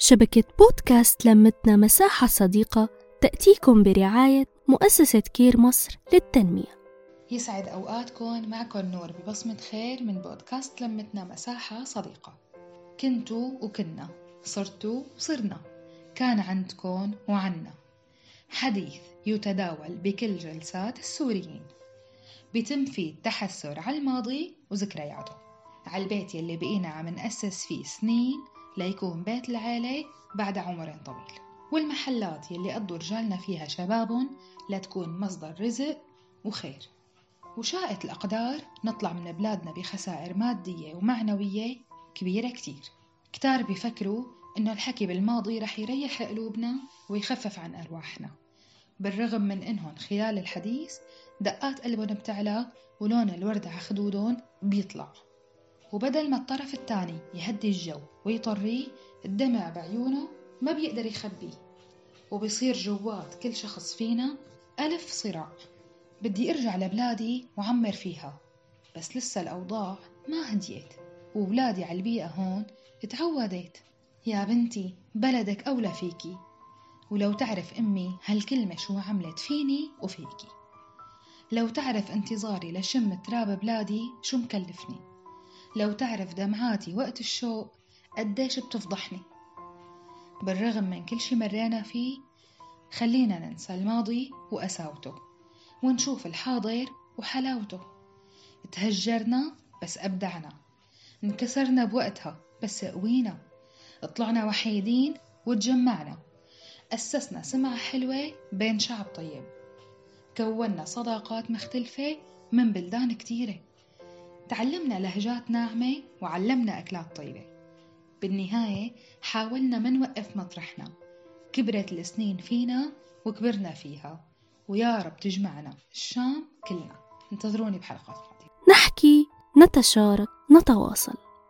شبكة بودكاست لمتنا مساحة صديقة تأتيكم برعاية مؤسسة كير مصر للتنمية. يسعد أوقاتكم معكم نور ببصمة خير من بودكاست لمتنا مساحة صديقة. كنتوا وكنا صرتوا وصرنا. كان عندكم وعنا. حديث يتداول بكل جلسات السوريين. بيتم فيه التحسر على الماضي وذكرياته. على البيت يلي بقينا عم نأسس فيه سنين ليكون بيت العيلة بعد عمر طويل. والمحلات يلي قضوا رجالنا فيها شبابهم لتكون مصدر رزق وخير. وشاءت الأقدار نطلع من بلادنا بخسائر مادية ومعنوية كبيرة كتير. كتار بيفكروا إنه الحكي بالماضي رح يريح قلوبنا ويخفف عن أرواحنا. بالرغم من إنهم خلال الحديث دقات قلبهم بتعلى ولون الورد على خدودهم بيطلع. وبدل ما الطرف الثاني يهدي الجو ويطريه الدمع بعيونه ما بيقدر يخبيه. وبصير جوات كل شخص فينا ألف صراع. بدي أرجع لبلادي وعمر فيها. بس لسه الأوضاع ما هديت. وولادي على البيئة هون اتعودت يا بنتي بلدك أولى فيكي. ولو تعرف أمي هالكلمة شو عملت فيني وفيكي. لو تعرف انتظاري لشم تراب بلادي شو مكلفني. لو تعرف دمعاتي وقت الشوق قديش بتفضحني. بالرغم من كل شي مرينا فيه خلينا ننسى الماضي وقساوته ونشوف الحاضر وحلاوته. تهجرنا بس أبدعنا انكسرنا بوقتها بس قوينا طلعنا وحيدين وتجمعنا أسسنا سمعة حلوة بين شعب طيب. كونا صداقات مختلفة من بلدان كتيرة. تعلمنا لهجات ناعمة وعلمنا أكلات طيبة. بالنهاية حاولنا ما نوقف مطرحنا. كبرت السنين فينا وكبرنا فيها. ويا رب تجمعنا. الشام كلنا. انتظروني بحلقات قادمة. نحكي نتشارك نتواصل.